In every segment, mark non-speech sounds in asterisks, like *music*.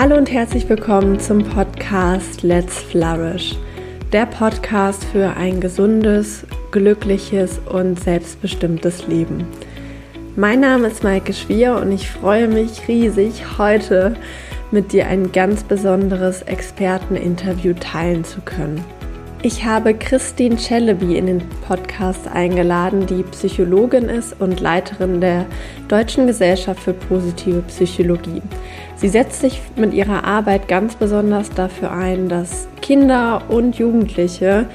Hallo und herzlich willkommen zum Podcast Let's Flourish, der Podcast für ein gesundes, glückliches und selbstbestimmtes Leben. Mein Name ist Maike Schwier und ich freue mich riesig, heute mit dir ein ganz besonderes Experteninterview teilen zu können. Ich habe Christine Celebi in den Podcast eingeladen, die Psychologin ist und Leiterin der Deutschen Gesellschaft für positive Psychologie. Sie setzt sich mit ihrer Arbeit ganz besonders dafür ein, dass Kinder und Jugendliche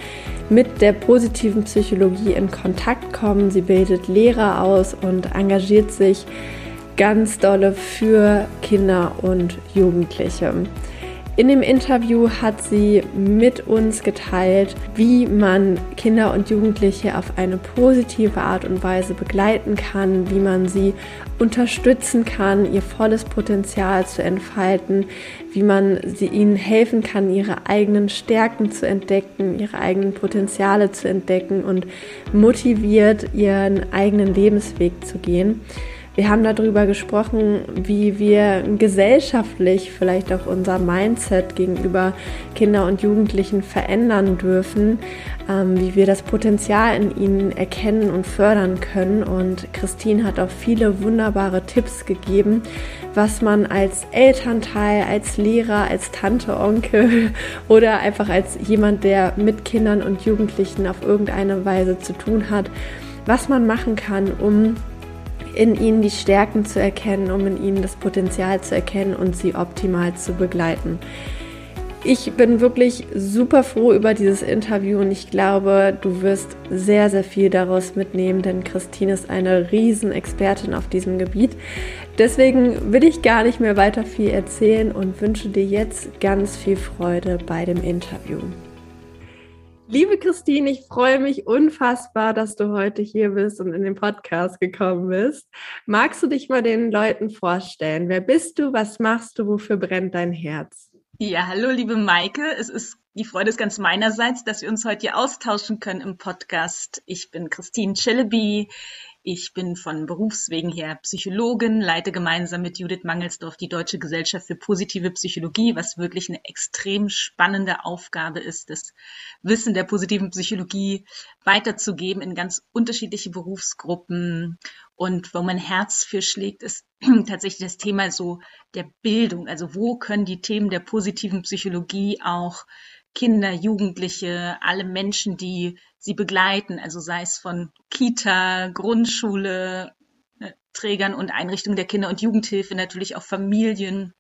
mit der positiven Psychologie in Kontakt kommen. Sie bildet Lehrer aus und engagiert sich ganz dolle für Kinder und Jugendliche. In dem Interview hat sie mit uns geteilt, wie man Kinder und Jugendliche auf eine positive Art und Weise begleiten kann, wie man sie unterstützen kann, ihr volles Potenzial zu entfalten, wie man sie ihnen helfen kann, ihre eigenen Stärken zu entdecken, ihre eigenen Potenziale zu entdecken und motiviert, ihren eigenen Lebensweg zu gehen. Wir haben darüber gesprochen, wie wir gesellschaftlich vielleicht auch unser Mindset gegenüber Kinder und Jugendlichen verändern dürfen, ähm, wie wir das Potenzial in ihnen erkennen und fördern können. Und Christine hat auch viele wunderbare Tipps gegeben, was man als Elternteil, als Lehrer, als Tante, Onkel *laughs* oder einfach als jemand, der mit Kindern und Jugendlichen auf irgendeine Weise zu tun hat, was man machen kann, um in ihnen die Stärken zu erkennen, um in ihnen das Potenzial zu erkennen und sie optimal zu begleiten. Ich bin wirklich super froh über dieses Interview und ich glaube, du wirst sehr, sehr viel daraus mitnehmen, denn Christine ist eine Riesenexpertin auf diesem Gebiet. Deswegen will ich gar nicht mehr weiter viel erzählen und wünsche dir jetzt ganz viel Freude bei dem Interview. Liebe Christine, ich freue mich unfassbar, dass du heute hier bist und in den Podcast gekommen bist. Magst du dich mal den Leuten vorstellen? Wer bist du? Was machst du? Wofür brennt dein Herz? Ja, hallo, liebe Maike. Es ist die Freude ist ganz meinerseits, dass wir uns heute hier austauschen können im Podcast. Ich bin Christine Chilleby. Ich bin von Berufswegen her Psychologin, leite gemeinsam mit Judith Mangelsdorf die Deutsche Gesellschaft für positive Psychologie, was wirklich eine extrem spannende Aufgabe ist, das Wissen der positiven Psychologie weiterzugeben in ganz unterschiedliche Berufsgruppen. Und wo mein Herz für schlägt, ist *clears throat* tatsächlich das Thema so der Bildung. Also wo können die Themen der positiven Psychologie auch Kinder, Jugendliche, alle Menschen, die sie begleiten, also sei es von Kita, Grundschule, äh, Trägern und Einrichtungen der Kinder- und Jugendhilfe, natürlich auch Familien.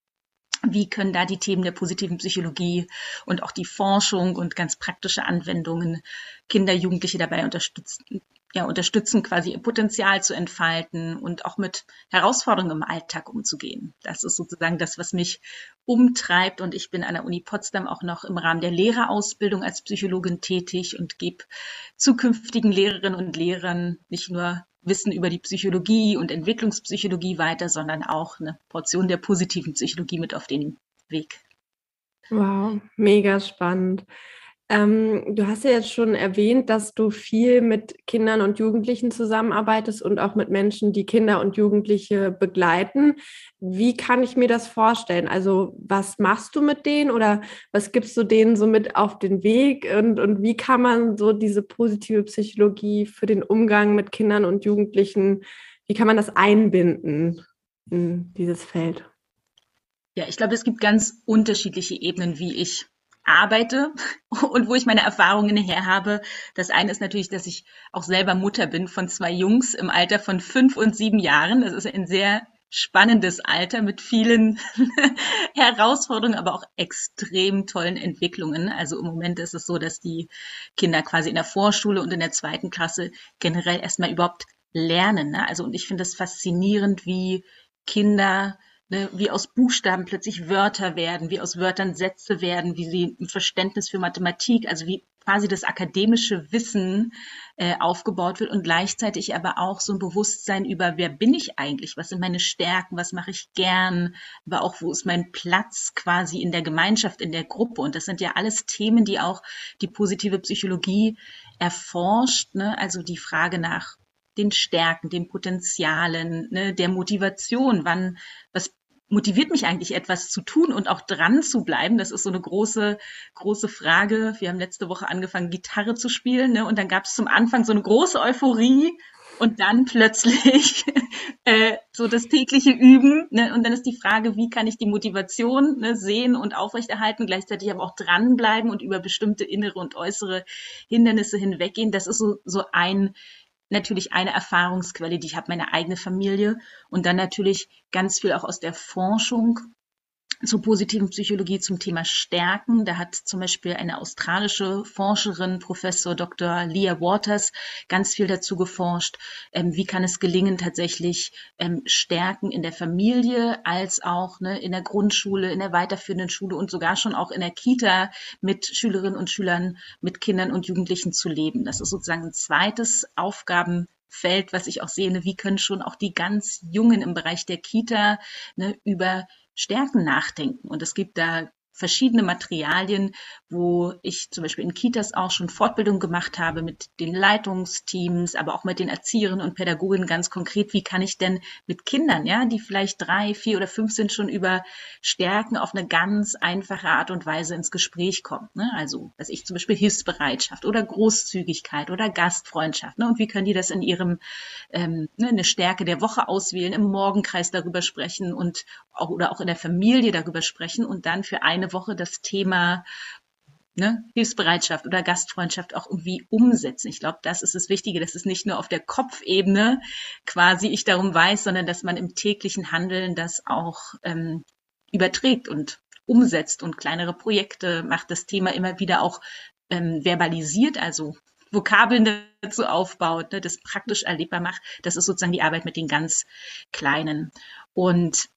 Wie können da die Themen der positiven Psychologie und auch die Forschung und ganz praktische Anwendungen Kinder, Jugendliche dabei unterstützen, ja, unterstützen, quasi ihr Potenzial zu entfalten und auch mit Herausforderungen im Alltag umzugehen. Das ist sozusagen das, was mich umtreibt. Und ich bin an der Uni Potsdam auch noch im Rahmen der Lehrerausbildung als Psychologin tätig und gebe zukünftigen Lehrerinnen und Lehrern nicht nur Wissen über die Psychologie und Entwicklungspsychologie weiter, sondern auch eine Portion der positiven Psychologie mit auf den Weg. Wow, mega spannend. Ähm, du hast ja jetzt schon erwähnt, dass du viel mit Kindern und Jugendlichen zusammenarbeitest und auch mit Menschen, die Kinder und Jugendliche begleiten. Wie kann ich mir das vorstellen? Also was machst du mit denen oder was gibst du denen so mit auf den Weg und, und wie kann man so diese positive Psychologie für den Umgang mit Kindern und Jugendlichen, wie kann man das einbinden in dieses Feld? Ja, ich glaube, es gibt ganz unterschiedliche Ebenen, wie ich arbeite *laughs* und wo ich meine Erfahrungen her habe. Das eine ist natürlich, dass ich auch selber Mutter bin von zwei Jungs im Alter von fünf und sieben Jahren. Das ist ein sehr spannendes Alter mit vielen *laughs* Herausforderungen, aber auch extrem tollen Entwicklungen. Also im Moment ist es so, dass die Kinder quasi in der Vorschule und in der zweiten Klasse generell erstmal überhaupt lernen. Ne? Also und ich finde es faszinierend, wie Kinder ne, wie aus Buchstaben plötzlich Wörter werden, wie aus Wörtern Sätze werden, wie sie ein Verständnis für Mathematik, also wie quasi das akademische Wissen äh, aufgebaut wird und gleichzeitig aber auch so ein Bewusstsein über, wer bin ich eigentlich, was sind meine Stärken, was mache ich gern, aber auch, wo ist mein Platz quasi in der Gemeinschaft, in der Gruppe. Und das sind ja alles Themen, die auch die positive Psychologie erforscht. Ne? Also die Frage nach den Stärken, den Potenzialen, ne, der Motivation, wann, was motiviert mich eigentlich etwas zu tun und auch dran zu bleiben? Das ist so eine große, große Frage. Wir haben letzte Woche angefangen, Gitarre zu spielen, ne? Und dann gab es zum Anfang so eine große Euphorie und dann plötzlich *laughs* äh, so das tägliche Üben. Ne? Und dann ist die Frage, wie kann ich die Motivation ne, sehen und aufrechterhalten, gleichzeitig aber auch dranbleiben und über bestimmte innere und äußere Hindernisse hinweggehen. Das ist so, so ein natürlich eine Erfahrungsquelle, die ich habe, meine eigene Familie und dann natürlich ganz viel auch aus der Forschung zur positiven Psychologie zum Thema Stärken. Da hat zum Beispiel eine australische Forscherin, Professor Dr. Leah Waters, ganz viel dazu geforscht. Ähm, wie kann es gelingen, tatsächlich ähm, Stärken in der Familie als auch ne, in der Grundschule, in der weiterführenden Schule und sogar schon auch in der Kita mit Schülerinnen und Schülern, mit Kindern und Jugendlichen zu leben. Das ist sozusagen ein zweites Aufgabenfeld, was ich auch sehe. Wie können schon auch die ganz Jungen im Bereich der Kita ne, über Stärken nachdenken. Und es gibt da verschiedene Materialien, wo ich zum Beispiel in Kitas auch schon Fortbildung gemacht habe mit den Leitungsteams, aber auch mit den Erzieherinnen und Pädagogen ganz konkret. Wie kann ich denn mit Kindern, ja, die vielleicht drei, vier oder fünf sind, schon über Stärken auf eine ganz einfache Art und Weise ins Gespräch kommen? Ne? Also, dass ich zum Beispiel Hilfsbereitschaft oder Großzügigkeit oder Gastfreundschaft. Ne? Und wie können die das in ihrem ähm, ne, eine Stärke der Woche auswählen, im Morgenkreis darüber sprechen und auch oder auch in der Familie darüber sprechen und dann für eine Woche das Thema ne, Hilfsbereitschaft oder Gastfreundschaft auch irgendwie umsetzen. Ich glaube, das ist das Wichtige, dass es nicht nur auf der Kopfebene quasi ich darum weiß, sondern dass man im täglichen Handeln das auch ähm, überträgt und umsetzt und kleinere Projekte macht, das Thema immer wieder auch ähm, verbalisiert, also Vokabeln dazu aufbaut, ne, das praktisch erlebbar macht. Das ist sozusagen die Arbeit mit den ganz Kleinen. Und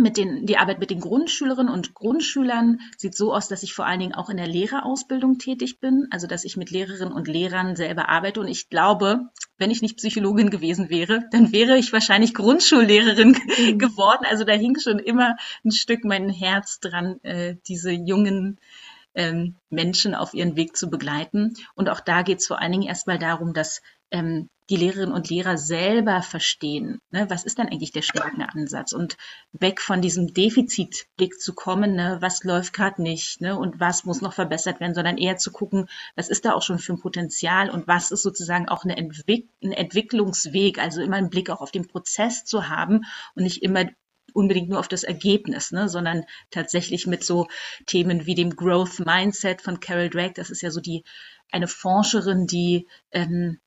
mit den, die Arbeit mit den Grundschülerinnen und Grundschülern sieht so aus, dass ich vor allen Dingen auch in der Lehrerausbildung tätig bin, also dass ich mit Lehrerinnen und Lehrern selber arbeite. Und ich glaube, wenn ich nicht Psychologin gewesen wäre, dann wäre ich wahrscheinlich Grundschullehrerin mhm. *laughs* geworden. Also da hing schon immer ein Stück mein Herz dran, äh, diese jungen ähm, Menschen auf ihren Weg zu begleiten. Und auch da geht es vor allen Dingen erstmal darum, dass ähm, die Lehrerinnen und Lehrer selber verstehen, ne, was ist dann eigentlich der Stärkenansatz und weg von diesem Defizitblick zu kommen, ne, was läuft gerade nicht ne, und was muss noch verbessert werden, sondern eher zu gucken, was ist da auch schon für ein Potenzial und was ist sozusagen auch eine Entwick ein Entwicklungsweg, also immer einen Blick auch auf den Prozess zu haben und nicht immer unbedingt nur auf das Ergebnis, ne, sondern tatsächlich mit so Themen wie dem Growth Mindset von Carol Drake. Das ist ja so die eine Forscherin, die ähm,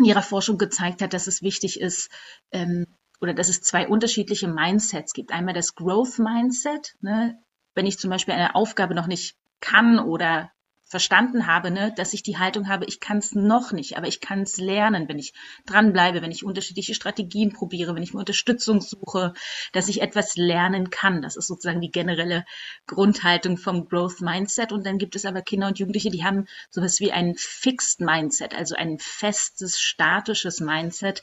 in ihrer Forschung gezeigt hat, dass es wichtig ist, ähm, oder dass es zwei unterschiedliche Mindsets gibt. Einmal das Growth Mindset, ne, wenn ich zum Beispiel eine Aufgabe noch nicht kann oder verstanden habe, ne, dass ich die Haltung habe, ich kann es noch nicht, aber ich kann es lernen, wenn ich dranbleibe, wenn ich unterschiedliche Strategien probiere, wenn ich mir Unterstützung suche, dass ich etwas lernen kann. Das ist sozusagen die generelle Grundhaltung vom Growth Mindset. Und dann gibt es aber Kinder und Jugendliche, die haben sowas wie ein Fixed Mindset, also ein festes, statisches Mindset,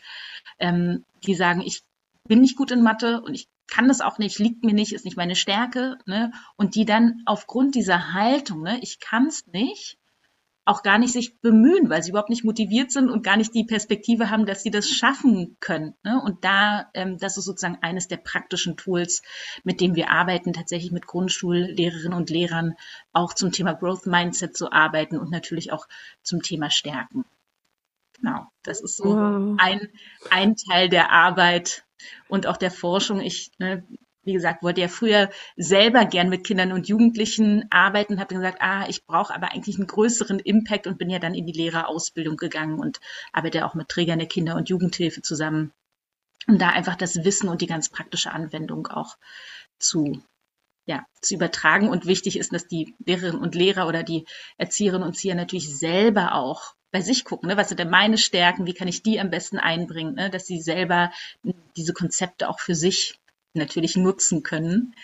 ähm, die sagen, ich bin nicht gut in Mathe und ich kann das auch nicht, liegt mir nicht, ist nicht meine Stärke, ne? Und die dann aufgrund dieser Haltung, ne, ich kann es nicht, auch gar nicht sich bemühen, weil sie überhaupt nicht motiviert sind und gar nicht die Perspektive haben, dass sie das schaffen können. Ne? Und da, ähm, das ist sozusagen eines der praktischen Tools, mit dem wir arbeiten, tatsächlich mit Grundschullehrerinnen und Lehrern auch zum Thema Growth Mindset zu arbeiten und natürlich auch zum Thema Stärken. Genau, das ist so wow. ein, ein Teil der Arbeit und auch der Forschung. Ich, ne, wie gesagt, wollte ja früher selber gern mit Kindern und Jugendlichen arbeiten, habe gesagt, ah, ich brauche aber eigentlich einen größeren Impact und bin ja dann in die Lehrerausbildung gegangen und arbeite auch mit Trägern der Kinder- und Jugendhilfe zusammen, um da einfach das Wissen und die ganz praktische Anwendung auch zu ja, zu übertragen. Und wichtig ist, dass die Lehrerinnen und Lehrer oder die Erzieherinnen und Erzieher natürlich selber auch bei sich gucken, ne? was sind denn meine Stärken, wie kann ich die am besten einbringen, ne? dass sie selber diese Konzepte auch für sich natürlich nutzen können.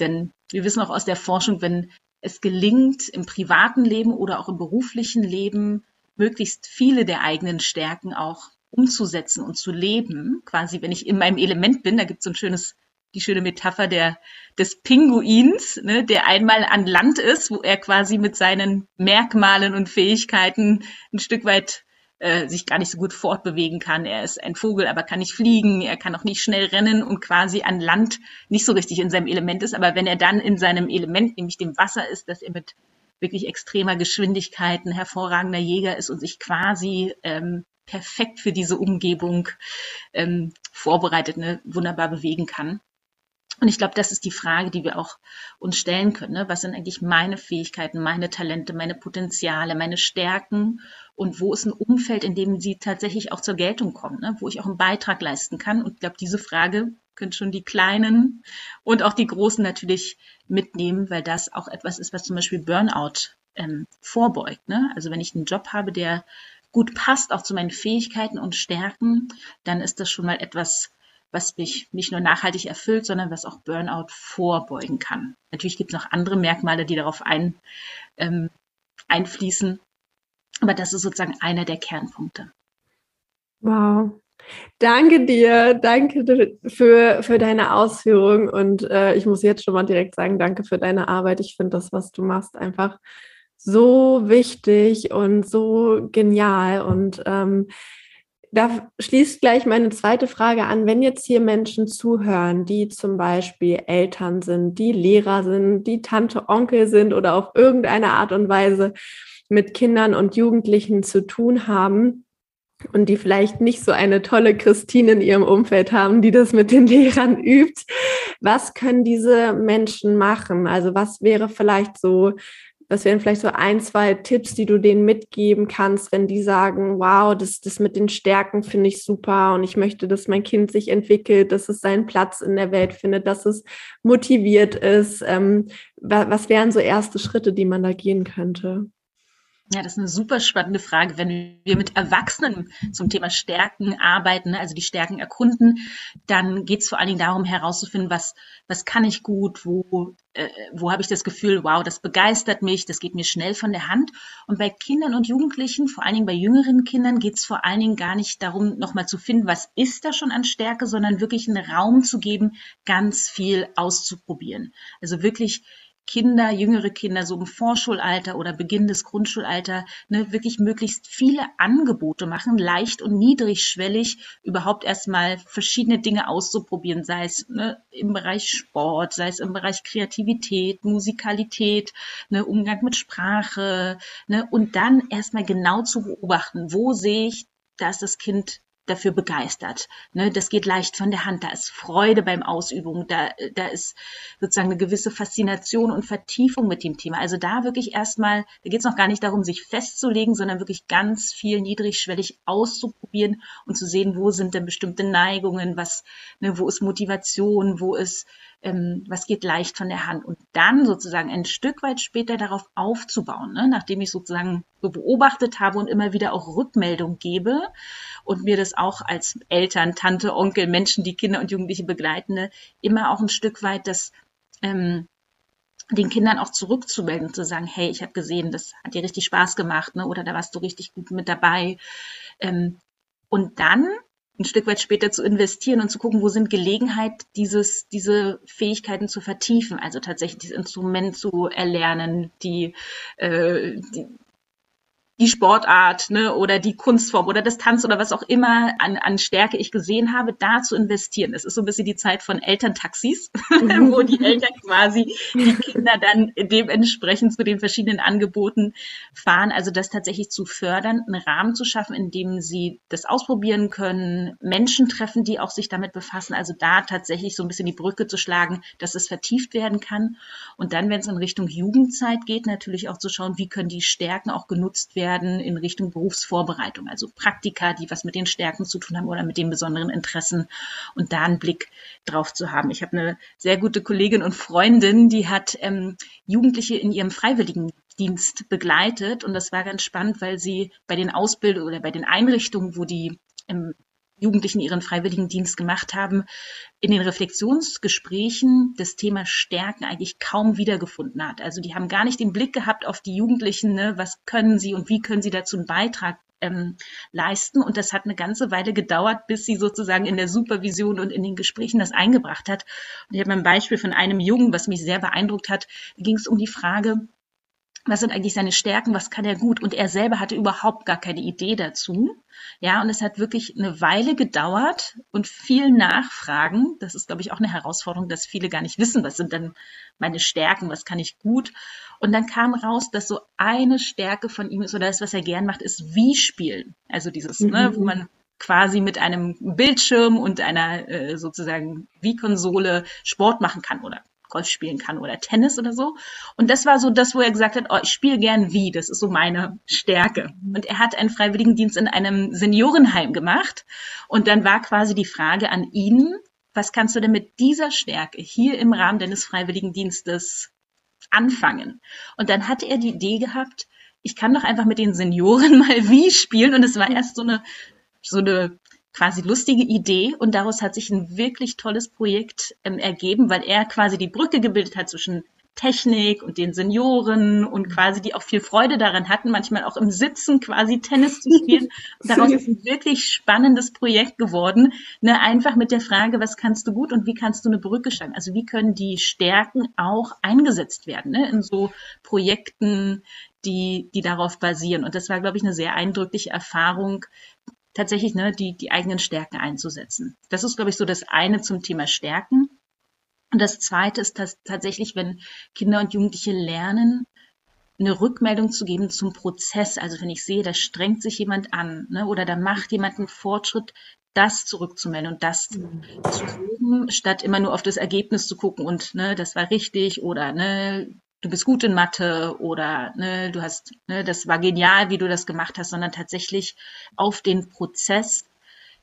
Denn wir wissen auch aus der Forschung, wenn es gelingt, im privaten Leben oder auch im beruflichen Leben möglichst viele der eigenen Stärken auch umzusetzen und zu leben, quasi wenn ich in meinem Element bin, da gibt es so ein schönes die schöne Metapher der, des Pinguins, ne, der einmal an Land ist, wo er quasi mit seinen Merkmalen und Fähigkeiten ein Stück weit äh, sich gar nicht so gut fortbewegen kann. Er ist ein Vogel, aber kann nicht fliegen, er kann auch nicht schnell rennen und quasi an Land nicht so richtig in seinem Element ist. Aber wenn er dann in seinem Element, nämlich dem Wasser ist, dass er mit wirklich extremer Geschwindigkeit ein hervorragender Jäger ist und sich quasi ähm, perfekt für diese Umgebung ähm, vorbereitet, ne, wunderbar bewegen kann. Und ich glaube, das ist die Frage, die wir auch uns stellen können. Ne? Was sind eigentlich meine Fähigkeiten, meine Talente, meine Potenziale, meine Stärken und wo ist ein Umfeld, in dem sie tatsächlich auch zur Geltung kommen, ne? wo ich auch einen Beitrag leisten kann? Und ich glaube, diese Frage können schon die Kleinen und auch die Großen natürlich mitnehmen, weil das auch etwas ist, was zum Beispiel Burnout ähm, vorbeugt. Ne? Also wenn ich einen Job habe, der gut passt, auch zu meinen Fähigkeiten und Stärken, dann ist das schon mal etwas, was mich nicht nur nachhaltig erfüllt, sondern was auch Burnout vorbeugen kann. Natürlich gibt es noch andere Merkmale, die darauf ein, ähm, einfließen, aber das ist sozusagen einer der Kernpunkte. Wow. Danke dir, danke für, für deine Ausführung und äh, ich muss jetzt schon mal direkt sagen, danke für deine Arbeit. Ich finde das, was du machst, einfach so wichtig und so genial und ähm, da schließt gleich meine zweite Frage an. Wenn jetzt hier Menschen zuhören, die zum Beispiel Eltern sind, die Lehrer sind, die Tante, Onkel sind oder auf irgendeine Art und Weise mit Kindern und Jugendlichen zu tun haben und die vielleicht nicht so eine tolle Christine in ihrem Umfeld haben, die das mit den *laughs* Lehrern übt, was können diese Menschen machen? Also was wäre vielleicht so was wären vielleicht so ein, zwei Tipps, die du denen mitgeben kannst, wenn die sagen, wow, das, das mit den Stärken finde ich super und ich möchte, dass mein Kind sich entwickelt, dass es seinen Platz in der Welt findet, dass es motiviert ist. Ähm, was wären so erste Schritte, die man da gehen könnte? Ja, das ist eine super spannende Frage. Wenn wir mit Erwachsenen zum Thema Stärken arbeiten, also die Stärken erkunden, dann geht es vor allen Dingen darum herauszufinden, was, was kann ich gut, wo, äh, wo habe ich das Gefühl, wow, das begeistert mich, das geht mir schnell von der Hand. Und bei Kindern und Jugendlichen, vor allen Dingen bei jüngeren Kindern, geht es vor allen Dingen gar nicht darum, nochmal zu finden, was ist da schon an Stärke, sondern wirklich einen Raum zu geben, ganz viel auszuprobieren. Also wirklich Kinder, jüngere Kinder, so im Vorschulalter oder Beginn des Grundschulalter, ne, wirklich möglichst viele Angebote machen, leicht und niedrigschwellig überhaupt erstmal verschiedene Dinge auszuprobieren, sei es ne, im Bereich Sport, sei es im Bereich Kreativität, Musikalität, ne, Umgang mit Sprache, ne, und dann erstmal genau zu beobachten, wo sehe ich, dass das Kind dafür begeistert. Ne, das geht leicht von der Hand. Da ist Freude beim Ausübung. Da, da ist sozusagen eine gewisse Faszination und Vertiefung mit dem Thema. Also da wirklich erstmal, da geht es noch gar nicht darum, sich festzulegen, sondern wirklich ganz viel niedrigschwellig auszuprobieren und zu sehen, wo sind denn bestimmte Neigungen, was, ne, wo ist Motivation, wo ist ähm, was geht leicht von der Hand und dann sozusagen ein Stück weit später darauf aufzubauen, ne? nachdem ich sozusagen so beobachtet habe und immer wieder auch Rückmeldung gebe und mir das auch als Eltern, Tante, Onkel, Menschen, die Kinder und Jugendliche begleiten, ne, immer auch ein Stück weit das ähm, den Kindern auch zurückzumelden, zu sagen, hey, ich habe gesehen, das hat dir richtig Spaß gemacht, ne? oder da warst du richtig gut mit dabei. Ähm, und dann ein Stück weit später zu investieren und zu gucken, wo sind Gelegenheit, dieses, diese Fähigkeiten zu vertiefen, also tatsächlich dieses Instrument zu erlernen, die, äh, die, die Sportart ne, oder die Kunstform oder das Tanz oder was auch immer an, an Stärke ich gesehen habe, da zu investieren. Es ist so ein bisschen die Zeit von Elterntaxis, *laughs* wo die Eltern quasi die Kinder dann dementsprechend zu den verschiedenen Angeboten fahren. Also das tatsächlich zu fördern, einen Rahmen zu schaffen, in dem sie das ausprobieren können, Menschen treffen, die auch sich damit befassen. Also da tatsächlich so ein bisschen die Brücke zu schlagen, dass es vertieft werden kann. Und dann, wenn es in Richtung Jugendzeit geht, natürlich auch zu schauen, wie können die Stärken auch genutzt werden werden in Richtung Berufsvorbereitung, also Praktika, die was mit den Stärken zu tun haben oder mit den besonderen Interessen und da einen Blick drauf zu haben. Ich habe eine sehr gute Kollegin und Freundin, die hat ähm, Jugendliche in ihrem Freiwilligendienst begleitet und das war ganz spannend, weil sie bei den Ausbildungen oder bei den Einrichtungen, wo die ähm, Jugendlichen ihren Freiwilligendienst gemacht haben, in den Reflexionsgesprächen das Thema Stärken eigentlich kaum wiedergefunden hat. Also die haben gar nicht den Blick gehabt auf die Jugendlichen, ne, was können sie und wie können sie dazu einen Beitrag ähm, leisten. Und das hat eine ganze Weile gedauert, bis sie sozusagen in der Supervision und in den Gesprächen das eingebracht hat. Und ich habe ein Beispiel von einem Jungen, was mich sehr beeindruckt hat. Da ging es um die Frage, was sind eigentlich seine Stärken, was kann er gut. Und er selber hatte überhaupt gar keine Idee dazu. Ja, und es hat wirklich eine Weile gedauert und viel Nachfragen. Das ist, glaube ich, auch eine Herausforderung, dass viele gar nicht wissen, was sind denn meine Stärken, was kann ich gut. Und dann kam raus, dass so eine Stärke von ihm ist oder das, was er gern macht, ist wie spielen. Also dieses, mhm. ne, wo man quasi mit einem Bildschirm und einer äh, sozusagen wie Konsole Sport machen kann oder Golf spielen kann oder Tennis oder so. Und das war so das, wo er gesagt hat, oh, ich spiele gern wie, das ist so meine Stärke. Und er hat einen Freiwilligendienst in einem Seniorenheim gemacht. Und dann war quasi die Frage an ihn, was kannst du denn mit dieser Stärke hier im Rahmen deines Freiwilligendienstes anfangen? Und dann hatte er die Idee gehabt, ich kann doch einfach mit den Senioren *laughs* mal wie spielen. Und es war erst so eine, so eine quasi lustige Idee und daraus hat sich ein wirklich tolles Projekt ähm, ergeben, weil er quasi die Brücke gebildet hat zwischen Technik und den Senioren und quasi die auch viel Freude daran hatten, manchmal auch im Sitzen quasi Tennis zu spielen. *laughs* Und daraus ist ein wirklich spannendes Projekt geworden, ne, einfach mit der Frage, was kannst du gut und wie kannst du eine Brücke schlagen? Also wie können die Stärken auch eingesetzt werden ne, in so Projekten, die, die darauf basieren. Und das war, glaube ich, eine sehr eindrückliche Erfahrung, tatsächlich ne, die, die eigenen Stärken einzusetzen. Das ist, glaube ich, so das eine zum Thema Stärken. Und das zweite ist dass tatsächlich, wenn Kinder und Jugendliche lernen, eine Rückmeldung zu geben zum Prozess. Also wenn ich sehe, da strengt sich jemand an ne, oder da macht jemand einen Fortschritt, das zurückzumelden und das mhm. zu loben, statt immer nur auf das Ergebnis zu gucken und ne, das war richtig oder ne, du bist gut in Mathe oder ne, du hast, ne, das war genial, wie du das gemacht hast, sondern tatsächlich auf den Prozess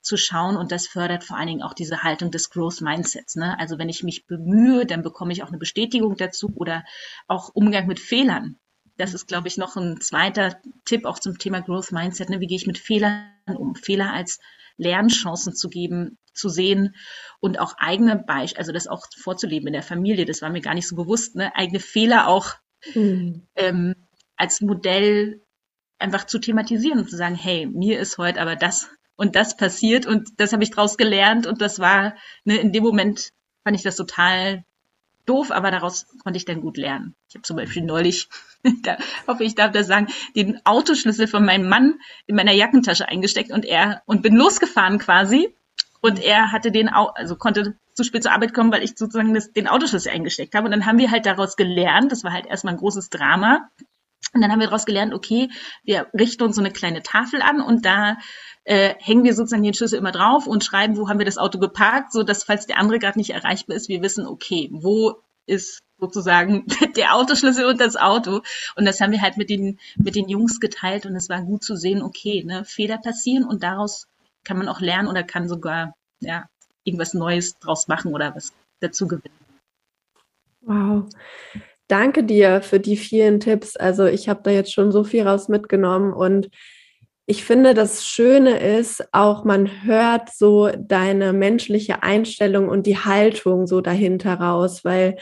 zu schauen und das fördert vor allen Dingen auch diese Haltung des Growth Mindsets. Ne? Also wenn ich mich bemühe, dann bekomme ich auch eine Bestätigung dazu oder auch Umgang mit Fehlern. Das ist, glaube ich, noch ein zweiter Tipp auch zum Thema Growth Mindset. Ne? Wie gehe ich mit Fehlern um? Fehler als Lernchancen zu geben, zu sehen und auch eigene Beispiele, also das auch vorzuleben in der Familie, das war mir gar nicht so bewusst, ne? eigene Fehler auch mhm. ähm, als Modell einfach zu thematisieren und zu sagen, hey, mir ist heute aber das und das passiert und das habe ich draus gelernt und das war, ne, in dem Moment fand ich das total doof, aber daraus konnte ich dann gut lernen. Ich habe zum Beispiel neulich, *laughs* da hoffe ich darf das sagen, den Autoschlüssel von meinem Mann in meiner Jackentasche eingesteckt und er und bin losgefahren quasi und er hatte den, also konnte zu spät zur Arbeit kommen, weil ich sozusagen das, den Autoschlüssel eingesteckt habe. Und dann haben wir halt daraus gelernt, das war halt erstmal ein großes Drama. Und dann haben wir daraus gelernt, okay, wir richten uns so eine kleine Tafel an und da äh, hängen wir sozusagen den Schlüssel immer drauf und schreiben, wo haben wir das Auto geparkt, so dass falls der andere gerade nicht erreichbar ist, wir wissen, okay, wo ist sozusagen *laughs* der Autoschlüssel und das Auto. Und das haben wir halt mit den, mit den Jungs geteilt und es war gut zu sehen, okay, ne, Fehler passieren und daraus kann man auch lernen oder kann sogar ja, irgendwas Neues draus machen oder was dazu gewinnen. Wow. Danke dir für die vielen Tipps. Also ich habe da jetzt schon so viel raus mitgenommen und ich finde, das Schöne ist, auch man hört so deine menschliche Einstellung und die Haltung so dahinter raus, weil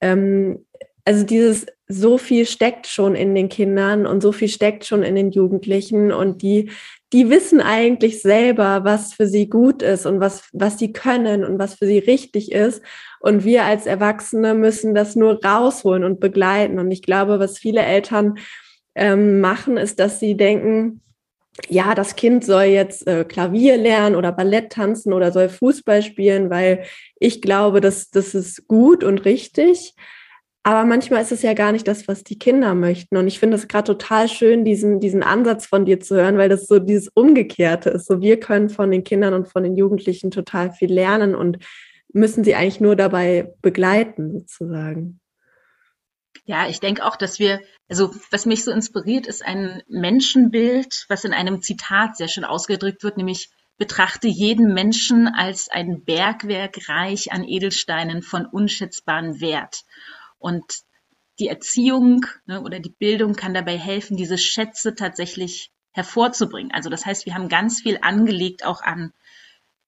ähm, also dieses so viel steckt schon in den Kindern und so viel steckt schon in den Jugendlichen und die die wissen eigentlich selber, was für sie gut ist und was, was sie können und was für sie richtig ist. Und wir als Erwachsene müssen das nur rausholen und begleiten. Und ich glaube, was viele Eltern ähm, machen, ist, dass sie denken, ja, das Kind soll jetzt äh, Klavier lernen oder Ballett tanzen oder soll Fußball spielen, weil ich glaube, dass das ist gut und richtig. Aber manchmal ist es ja gar nicht das, was die Kinder möchten. Und ich finde es gerade total schön, diesen, diesen Ansatz von dir zu hören, weil das so dieses Umgekehrte ist. So, wir können von den Kindern und von den Jugendlichen total viel lernen und müssen sie eigentlich nur dabei begleiten, sozusagen. Ja, ich denke auch, dass wir, also was mich so inspiriert, ist ein Menschenbild, was in einem Zitat sehr schön ausgedrückt wird, nämlich betrachte jeden Menschen als ein Bergwerk reich an Edelsteinen von unschätzbarem Wert. Und die Erziehung ne, oder die Bildung kann dabei helfen, diese Schätze tatsächlich hervorzubringen. Also das heißt, wir haben ganz viel angelegt auch an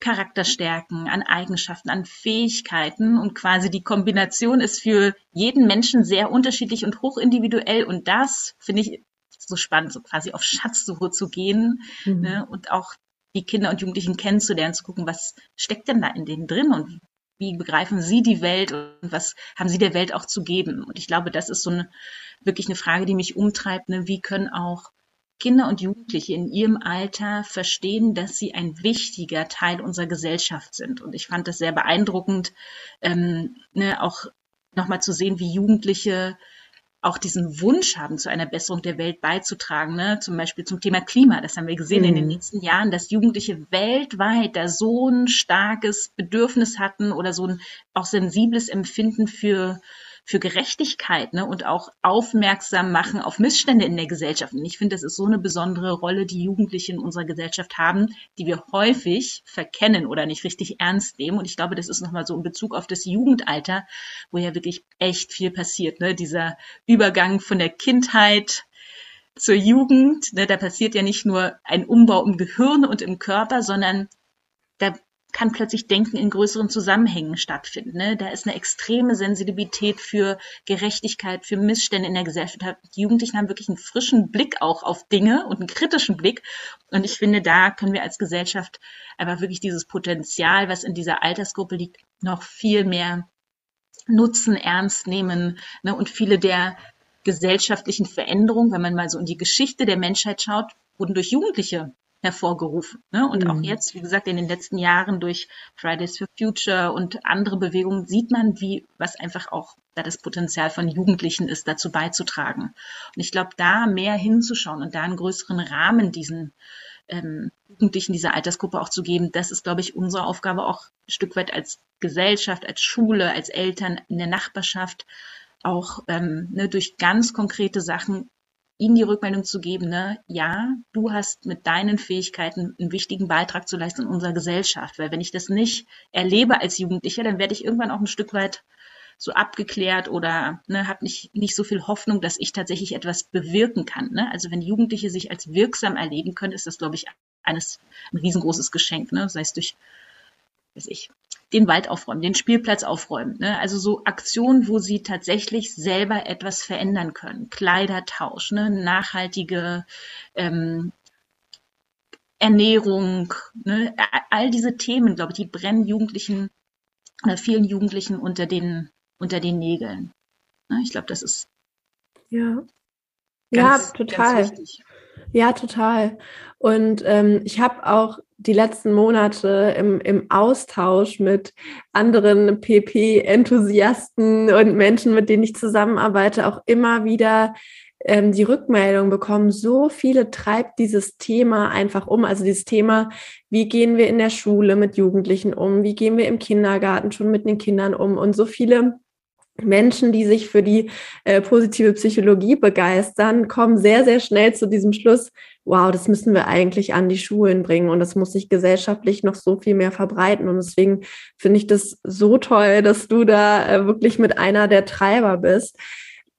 Charakterstärken, an Eigenschaften, an Fähigkeiten und quasi die Kombination ist für jeden Menschen sehr unterschiedlich und hochindividuell und das finde ich so spannend, so quasi auf Schatzsuche zu gehen mhm. ne, und auch die Kinder und Jugendlichen kennenzulernen, zu gucken, was steckt denn da in denen drin und wie begreifen Sie die Welt und was haben Sie der Welt auch zu geben? Und ich glaube, das ist so eine wirklich eine Frage, die mich umtreibt. Ne? Wie können auch Kinder und Jugendliche in ihrem Alter verstehen, dass sie ein wichtiger Teil unserer Gesellschaft sind. Und ich fand das sehr beeindruckend, ähm, ne, auch nochmal zu sehen, wie Jugendliche auch diesen Wunsch haben, zu einer Besserung der Welt beizutragen, ne? zum Beispiel zum Thema Klima. Das haben wir gesehen mhm. in den mhm. letzten Jahren, dass Jugendliche weltweit da so ein starkes Bedürfnis hatten oder so ein auch sensibles Empfinden für für Gerechtigkeit ne, und auch aufmerksam machen auf Missstände in der Gesellschaft. Und ich finde, das ist so eine besondere Rolle, die Jugendliche in unserer Gesellschaft haben, die wir häufig verkennen oder nicht richtig ernst nehmen. Und ich glaube, das ist nochmal so in Bezug auf das Jugendalter, wo ja wirklich echt viel passiert. Ne? Dieser Übergang von der Kindheit zur Jugend, ne, da passiert ja nicht nur ein Umbau im Gehirn und im Körper, sondern da kann plötzlich Denken in größeren Zusammenhängen stattfinden. Ne? Da ist eine extreme Sensibilität für Gerechtigkeit, für Missstände in der Gesellschaft. Die Jugendlichen haben wirklich einen frischen Blick auch auf Dinge und einen kritischen Blick. Und ich finde, da können wir als Gesellschaft einfach wirklich dieses Potenzial, was in dieser Altersgruppe liegt, noch viel mehr nutzen, ernst nehmen. Ne? Und viele der gesellschaftlichen Veränderungen, wenn man mal so in die Geschichte der Menschheit schaut, wurden durch Jugendliche hervorgerufen. Ne? Und mhm. auch jetzt, wie gesagt, in den letzten Jahren durch Fridays for Future und andere Bewegungen sieht man, wie was einfach auch da das Potenzial von Jugendlichen ist, dazu beizutragen. Und ich glaube, da mehr hinzuschauen und da einen größeren Rahmen diesen ähm, Jugendlichen dieser Altersgruppe auch zu geben, das ist, glaube ich, unsere Aufgabe auch ein Stück weit als Gesellschaft, als Schule, als Eltern in der Nachbarschaft, auch ähm, ne, durch ganz konkrete Sachen ihnen die Rückmeldung zu geben, ne, ja, du hast mit deinen Fähigkeiten einen wichtigen Beitrag zu leisten in unserer Gesellschaft. Weil wenn ich das nicht erlebe als Jugendlicher, dann werde ich irgendwann auch ein Stück weit so abgeklärt oder ne, habe nicht, nicht so viel Hoffnung, dass ich tatsächlich etwas bewirken kann. Ne? Also wenn Jugendliche sich als wirksam erleben können, ist das, glaube ich, eines ein riesengroßes Geschenk, ne? sei es durch weiß ich, den Wald aufräumen, den Spielplatz aufräumen. Ne? Also so Aktionen, wo sie tatsächlich selber etwas verändern können. Kleidertausch, ne? nachhaltige ähm, Ernährung, ne? all diese Themen, glaube ich, die brennen Jugendlichen oder vielen Jugendlichen unter den, unter den Nägeln. Ne? Ich glaube, das ist ja, ganz, ja, total. Ja, total. Und ähm, ich habe auch die letzten Monate im, im Austausch mit anderen PP-Enthusiasten und Menschen, mit denen ich zusammenarbeite, auch immer wieder ähm, die Rückmeldung bekommen, so viele treibt dieses Thema einfach um. Also dieses Thema, wie gehen wir in der Schule mit Jugendlichen um, wie gehen wir im Kindergarten schon mit den Kindern um und so viele Menschen, die sich für die äh, positive Psychologie begeistern, kommen sehr, sehr schnell zu diesem Schluss, wow, das müssen wir eigentlich an die Schulen bringen und das muss sich gesellschaftlich noch so viel mehr verbreiten. Und deswegen finde ich das so toll, dass du da äh, wirklich mit einer der Treiber bist.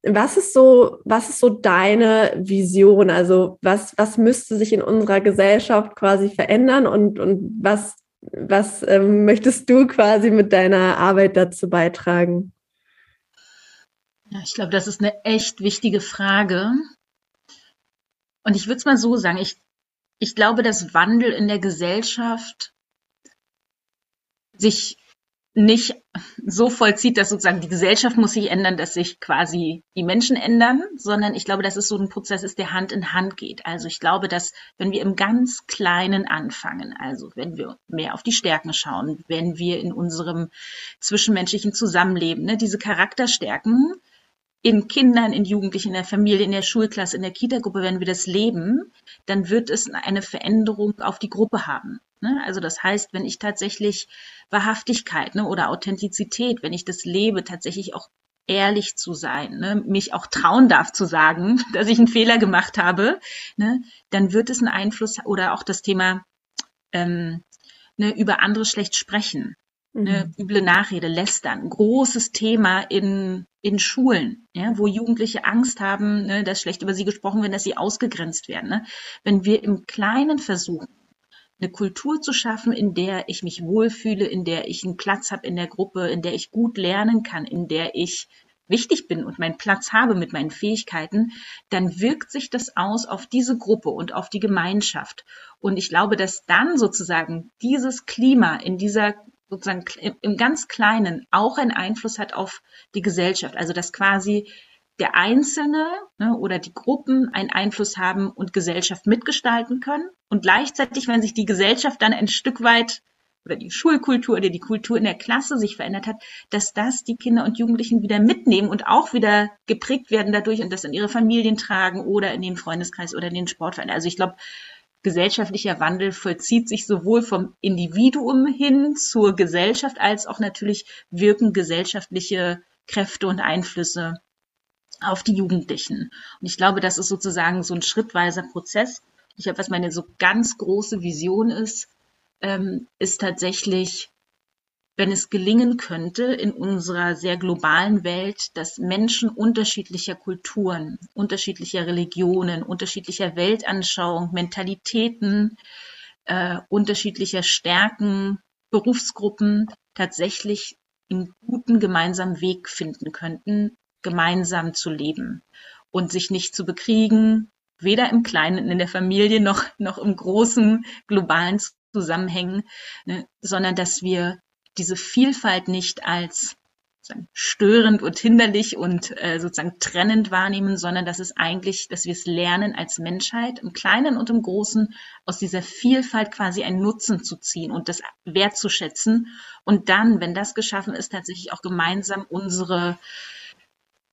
Was ist so, was ist so deine Vision? Also was, was müsste sich in unserer Gesellschaft quasi verändern und, und was, was ähm, möchtest du quasi mit deiner Arbeit dazu beitragen? Ja, ich glaube, das ist eine echt wichtige Frage. Und ich würde es mal so sagen, ich, ich glaube, dass Wandel in der Gesellschaft sich nicht so vollzieht, dass sozusagen die Gesellschaft muss sich ändern, dass sich quasi die Menschen ändern, sondern ich glaube, dass es so ein Prozess ist, der Hand in Hand geht. Also ich glaube, dass wenn wir im ganz Kleinen anfangen, also wenn wir mehr auf die Stärken schauen, wenn wir in unserem zwischenmenschlichen Zusammenleben ne, diese Charakterstärken in Kindern, in Jugendlichen, in der Familie, in der Schulklasse, in der Kita-Gruppe, wenn wir das leben, dann wird es eine Veränderung auf die Gruppe haben. Ne? Also das heißt, wenn ich tatsächlich Wahrhaftigkeit ne, oder Authentizität, wenn ich das lebe, tatsächlich auch ehrlich zu sein, ne, mich auch trauen darf zu sagen, *laughs* dass ich einen Fehler gemacht habe, dann wird es einen Einfluss oder auch das Thema ähm, über andere schlecht sprechen. Ne, mhm. üble Nachrede, Lästern, großes Thema in, in Schulen, ja, wo Jugendliche Angst haben, ne, dass schlecht über sie gesprochen wird, dass sie ausgegrenzt werden. Ne? Wenn wir im Kleinen versuchen, eine Kultur zu schaffen, in der ich mich wohlfühle, in der ich einen Platz habe in der Gruppe, in der ich gut lernen kann, in der ich wichtig bin und meinen Platz habe mit meinen Fähigkeiten, dann wirkt sich das aus auf diese Gruppe und auf die Gemeinschaft. Und ich glaube, dass dann sozusagen dieses Klima in dieser sozusagen im ganz Kleinen auch einen Einfluss hat auf die Gesellschaft. Also dass quasi der Einzelne ne, oder die Gruppen einen Einfluss haben und Gesellschaft mitgestalten können. Und gleichzeitig, wenn sich die Gesellschaft dann ein Stück weit oder die Schulkultur oder die Kultur in der Klasse sich verändert hat, dass das die Kinder und Jugendlichen wieder mitnehmen und auch wieder geprägt werden dadurch und das in ihre Familien tragen oder in den Freundeskreis oder in den Sportverein. Also ich glaube, gesellschaftlicher Wandel vollzieht sich sowohl vom Individuum hin zur Gesellschaft als auch natürlich wirken gesellschaftliche Kräfte und Einflüsse auf die Jugendlichen. Und ich glaube, das ist sozusagen so ein schrittweiser Prozess. Ich habe, was meine so ganz große Vision ist, ähm, ist tatsächlich, wenn es gelingen könnte, in unserer sehr globalen Welt, dass Menschen unterschiedlicher Kulturen, unterschiedlicher Religionen, unterschiedlicher Weltanschauung, Mentalitäten, äh, unterschiedlicher Stärken, Berufsgruppen tatsächlich einen guten gemeinsamen Weg finden könnten, gemeinsam zu leben und sich nicht zu bekriegen, weder im Kleinen in der Familie noch, noch im großen globalen Zusammenhängen, ne, sondern dass wir diese Vielfalt nicht als störend und hinderlich und äh, sozusagen trennend wahrnehmen, sondern dass es eigentlich, dass wir es lernen als Menschheit im Kleinen und im Großen aus dieser Vielfalt quasi einen Nutzen zu ziehen und das wertzuschätzen und dann, wenn das geschaffen ist, tatsächlich auch gemeinsam unsere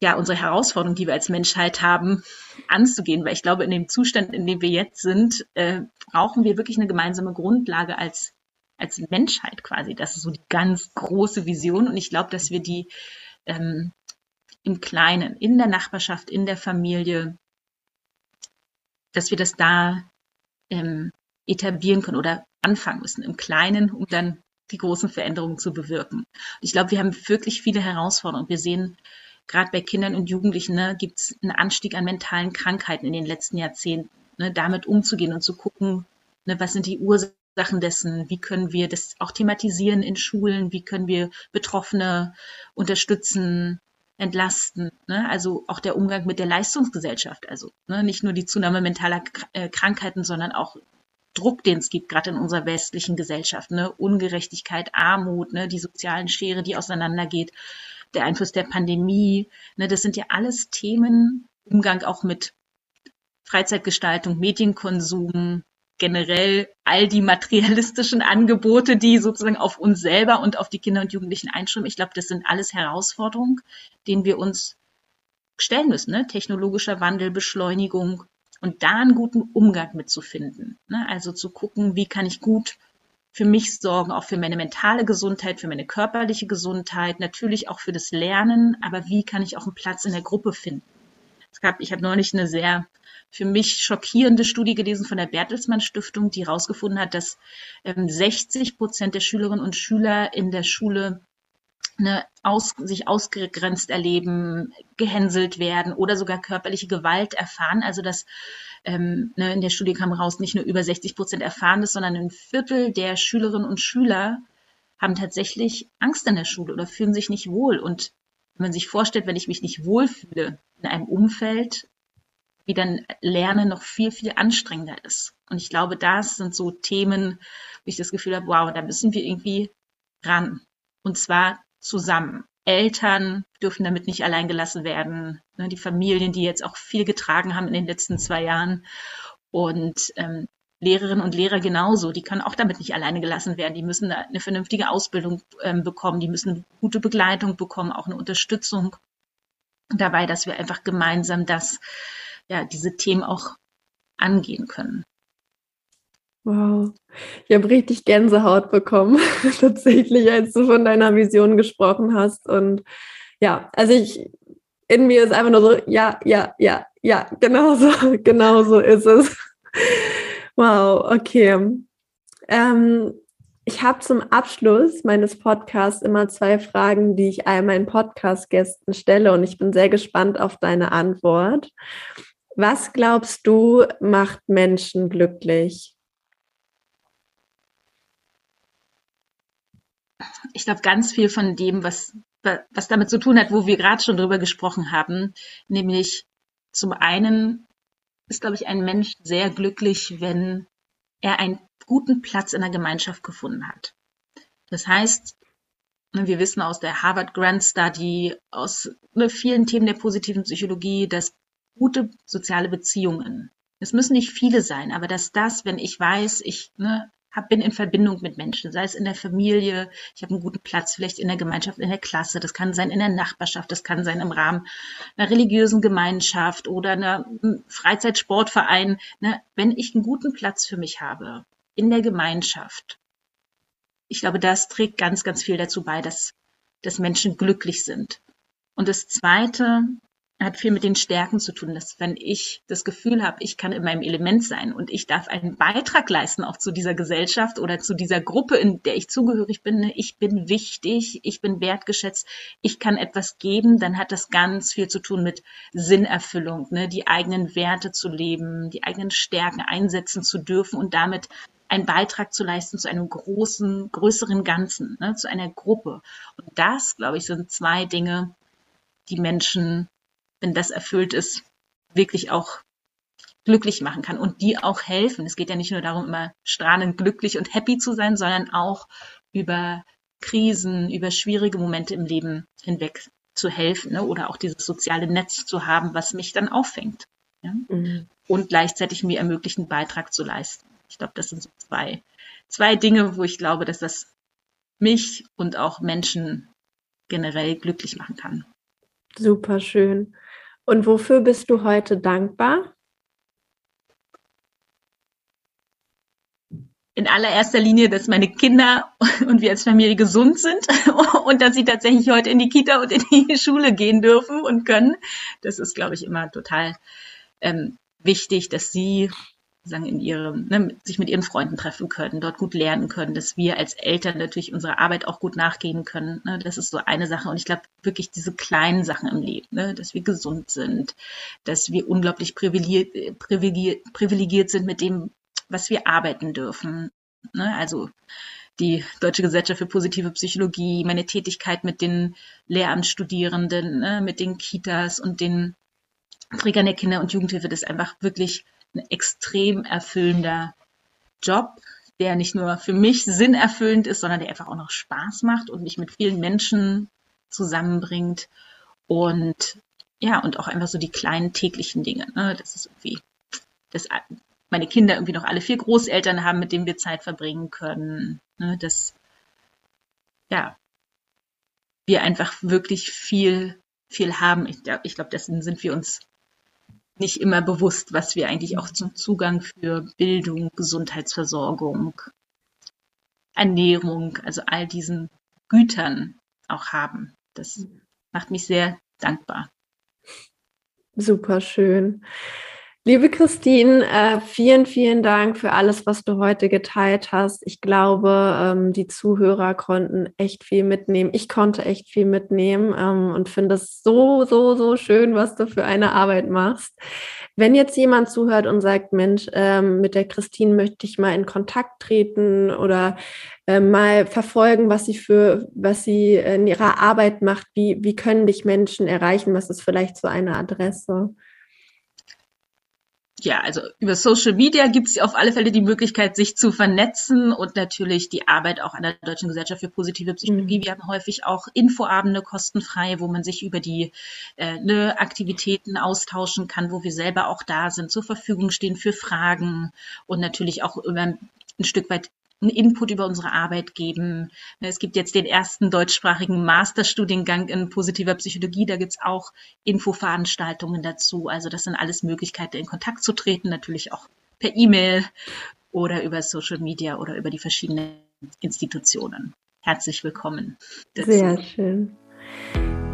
ja, unsere Herausforderung, die wir als Menschheit haben, anzugehen. Weil ich glaube, in dem Zustand, in dem wir jetzt sind, äh, brauchen wir wirklich eine gemeinsame Grundlage als, als Menschheit quasi. Das ist so die ganz große Vision. Und ich glaube, dass wir die ähm, im Kleinen, in der Nachbarschaft, in der Familie, dass wir das da ähm, etablieren können oder anfangen müssen im Kleinen, um dann die großen Veränderungen zu bewirken. Und ich glaube, wir haben wirklich viele Herausforderungen. Wir sehen gerade bei Kindern und Jugendlichen ne, gibt es einen Anstieg an mentalen Krankheiten in den letzten Jahrzehnten. Ne, damit umzugehen und zu gucken, ne, was sind die Ursachen dessen, wie können wir das auch thematisieren in Schulen, wie können wir Betroffene unterstützen, entlasten. Ne? Also auch der Umgang mit der Leistungsgesellschaft. Also ne, nicht nur die Zunahme mentaler äh, Krankheiten, sondern auch Druck, den es gibt, gerade in unserer westlichen Gesellschaft. Ne? Ungerechtigkeit, Armut, ne? die sozialen Schere, die auseinandergeht der Einfluss der Pandemie. Ne, das sind ja alles Themen, Umgang auch mit Freizeitgestaltung, Medienkonsum, generell all die materialistischen Angebote, die sozusagen auf uns selber und auf die Kinder und Jugendlichen einströmen. Ich glaube, das sind alles Herausforderungen, denen wir uns stellen müssen. Ne? Technologischer Wandel, Beschleunigung und da einen guten Umgang mitzufinden. Ne? Also zu gucken, wie kann ich gut für mich sorgen, auch für meine mentale Gesundheit, für meine körperliche Gesundheit, natürlich auch für das Lernen, aber wie kann ich auch einen Platz in der Gruppe finden? Gab, ich habe neulich eine sehr für mich schockierende Studie gelesen von der Bertelsmann Stiftung, die herausgefunden hat, dass ähm, 60 Prozent der Schülerinnen und Schüler in der Schule ne, aus, sich ausgegrenzt erleben, gehänselt werden oder sogar körperliche Gewalt erfahren. Also dass ähm, ne, in der Studie kam raus, nicht nur über 60 Prozent erfahren das, sondern ein Viertel der Schülerinnen und Schüler haben tatsächlich Angst in der Schule oder fühlen sich nicht wohl. Und wenn man sich vorstellt, wenn ich mich nicht wohlfühle in einem Umfeld, wie dann Lernen noch viel, viel anstrengender ist. Und ich glaube, das sind so Themen, wo ich das Gefühl habe, wow, da müssen wir irgendwie ran. Und zwar zusammen. Eltern dürfen damit nicht allein gelassen werden. Ne, die Familien, die jetzt auch viel getragen haben in den letzten zwei Jahren. Und ähm, Lehrerinnen und Lehrer genauso, die können auch damit nicht alleine gelassen werden. Die müssen eine vernünftige Ausbildung ähm, bekommen, die müssen gute Begleitung bekommen, auch eine Unterstützung dabei, dass wir einfach gemeinsam das, ja, diese Themen auch angehen können. Wow, ich habe richtig Gänsehaut bekommen, *laughs* tatsächlich, als du von deiner Vision gesprochen hast. Und ja, also ich, in mir ist einfach nur so, ja, ja, ja, ja, genau so, *laughs* genau so ist es. *laughs* Wow, okay. Ähm, ich habe zum Abschluss meines Podcasts immer zwei Fragen, die ich all meinen Podcast-Gästen stelle und ich bin sehr gespannt auf deine Antwort. Was glaubst du macht Menschen glücklich? ich glaube, ganz viel von dem, was, was damit zu tun hat, wo wir gerade schon drüber gesprochen haben, nämlich zum einen ist, glaube ich, ein Mensch sehr glücklich, wenn er einen guten Platz in der Gemeinschaft gefunden hat. Das heißt, wir wissen aus der Harvard Grant Study, aus ne, vielen Themen der positiven Psychologie, dass gute soziale Beziehungen, es müssen nicht viele sein, aber dass das, wenn ich weiß, ich ne, hab, bin in Verbindung mit Menschen, sei es in der Familie, ich habe einen guten Platz, vielleicht in der Gemeinschaft, in der Klasse, das kann sein in der Nachbarschaft, das kann sein im Rahmen einer religiösen Gemeinschaft oder einer hm, Freizeitsportverein. Ne? Wenn ich einen guten Platz für mich habe in der Gemeinschaft, ich glaube, das trägt ganz, ganz viel dazu bei, dass, dass Menschen glücklich sind. Und das Zweite, hat viel mit den Stärken zu tun, dass wenn ich das Gefühl habe, ich kann in meinem Element sein und ich darf einen Beitrag leisten auch zu dieser Gesellschaft oder zu dieser Gruppe, in der ich zugehörig bin, ne, ich bin wichtig, ich bin wertgeschätzt, ich kann etwas geben, dann hat das ganz viel zu tun mit Sinnerfüllung, ne, die eigenen Werte zu leben, die eigenen Stärken einsetzen zu dürfen und damit einen Beitrag zu leisten zu einem großen, größeren Ganzen, ne, zu einer Gruppe. Und das, glaube ich, sind zwei Dinge, die Menschen wenn das erfüllt ist, wirklich auch glücklich machen kann und die auch helfen. Es geht ja nicht nur darum, immer strahlend glücklich und happy zu sein, sondern auch über Krisen, über schwierige Momente im Leben hinweg zu helfen ne? oder auch dieses soziale Netz zu haben, was mich dann auffängt. Ja? Mhm. Und gleichzeitig mir ermöglicht, einen Beitrag zu leisten. Ich glaube, das sind so zwei, zwei Dinge, wo ich glaube, dass das mich und auch Menschen generell glücklich machen kann. Super schön. Und wofür bist du heute dankbar? in allererster Linie, dass meine Kinder und wir als Familie gesund sind *laughs* und dass sie tatsächlich heute in die Kita und in die Schule gehen dürfen und können. Das ist, glaube ich, immer total ähm, wichtig, dass sie sagen, in ihrem, ne, sich mit ihren Freunden treffen können, dort gut lernen können, dass wir als Eltern natürlich unserer Arbeit auch gut nachgehen können. Ne? Das ist so eine Sache. Und ich glaube wirklich diese kleinen Sachen im Leben, ne? dass wir gesund sind, dass wir unglaublich privilegiert, privilegiert, privilegiert sind mit dem, was wir arbeiten dürfen. Ne? Also die Deutsche Gesellschaft für positive Psychologie, meine Tätigkeit mit den Lehramtsstudierenden, ne? mit den Kitas und den Trägern der Kinder- und Jugendhilfe, das ist einfach wirklich ein extrem erfüllender Job, der nicht nur für mich sinnerfüllend ist, sondern der einfach auch noch Spaß macht und mich mit vielen Menschen zusammenbringt und ja, und auch einfach so die kleinen täglichen Dinge. Ne? Das ist irgendwie, dass meine Kinder irgendwie noch alle vier Großeltern haben, mit denen wir Zeit verbringen können. Ne? Dass, ja, wir einfach wirklich viel, viel haben. Ich, ich glaube, dessen sind wir uns nicht immer bewusst, was wir eigentlich auch zum Zugang für Bildung, Gesundheitsversorgung, Ernährung, also all diesen Gütern auch haben. Das macht mich sehr dankbar. Super schön. Liebe Christine, äh, vielen, vielen Dank für alles, was du heute geteilt hast. Ich glaube, ähm, die Zuhörer konnten echt viel mitnehmen. Ich konnte echt viel mitnehmen ähm, und finde es so, so, so schön, was du für eine Arbeit machst. Wenn jetzt jemand zuhört und sagt, Mensch, ähm, mit der Christine möchte ich mal in Kontakt treten oder mal verfolgen, was sie für, was sie in ihrer Arbeit macht, wie, wie können dich Menschen erreichen? Was ist vielleicht so eine Adresse? Ja, also über Social Media gibt es auf alle Fälle die Möglichkeit, sich zu vernetzen und natürlich die Arbeit auch an der Deutschen Gesellschaft für positive Psychologie. Mhm. Wir haben häufig auch Infoabende kostenfrei, wo man sich über die äh, ne, Aktivitäten austauschen kann, wo wir selber auch da sind, zur Verfügung stehen für Fragen und natürlich auch über ein Stück weit einen Input über unsere Arbeit geben. Es gibt jetzt den ersten deutschsprachigen Masterstudiengang in positiver Psychologie. Da gibt's auch Infoveranstaltungen dazu. Also das sind alles Möglichkeiten, in Kontakt zu treten, natürlich auch per E-Mail oder über Social Media oder über die verschiedenen Institutionen. Herzlich willkommen. Dazu. Sehr schön.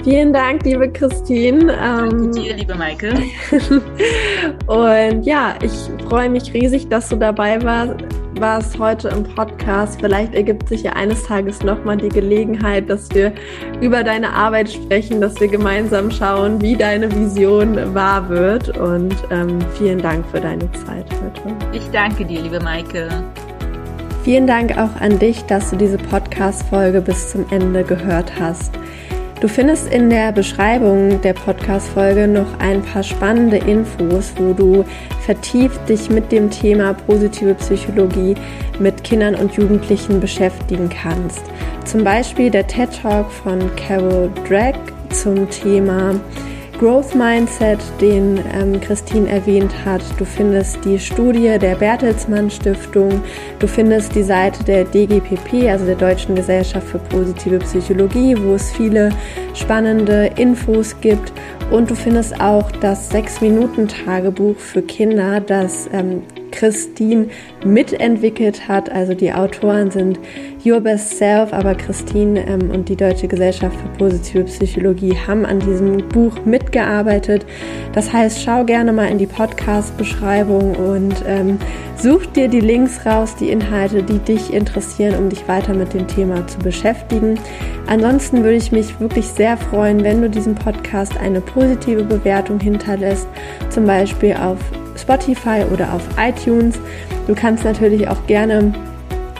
Vielen Dank, liebe Christine. Danke ähm, dir, liebe Maike. *laughs* und ja, ich freue mich riesig, dass du dabei warst, warst heute im Podcast. Vielleicht ergibt sich ja eines Tages nochmal die Gelegenheit, dass wir über deine Arbeit sprechen, dass wir gemeinsam schauen, wie deine Vision wahr wird. Und ähm, vielen Dank für deine Zeit heute. Ich danke dir, liebe Maike. Vielen Dank auch an dich, dass du diese Podcast-Folge bis zum Ende gehört hast. Du findest in der Beschreibung der Podcast-Folge noch ein paar spannende Infos, wo du vertieft dich mit dem Thema positive Psychologie mit Kindern und Jugendlichen beschäftigen kannst. Zum Beispiel der TED Talk von Carol Drake zum Thema Growth Mindset, den ähm, Christine erwähnt hat. Du findest die Studie der Bertelsmann Stiftung. Du findest die Seite der DGPP, also der Deutschen Gesellschaft für positive Psychologie, wo es viele spannende Infos gibt. Und du findest auch das 6-Minuten-Tagebuch für Kinder, das ähm, Christine mitentwickelt hat. Also die Autoren sind Your Best Self, aber Christine ähm, und die Deutsche Gesellschaft für positive Psychologie haben an diesem Buch mitgearbeitet. Das heißt, schau gerne mal in die Podcast-Beschreibung und ähm, such dir die Links raus, die Inhalte, die dich interessieren, um dich weiter mit dem Thema zu beschäftigen. Ansonsten würde ich mich wirklich sehr freuen, wenn du diesem Podcast eine positive Bewertung hinterlässt, zum Beispiel auf Spotify oder auf iTunes. Du kannst natürlich auch gerne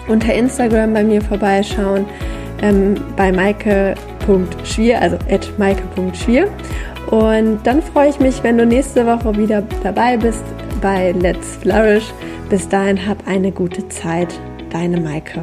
unter Instagram bei mir vorbeischauen, ähm, bei maike.schwier, also at maike.schwier. Und dann freue ich mich, wenn du nächste Woche wieder dabei bist bei Let's Flourish. Bis dahin hab eine gute Zeit. Deine Maike.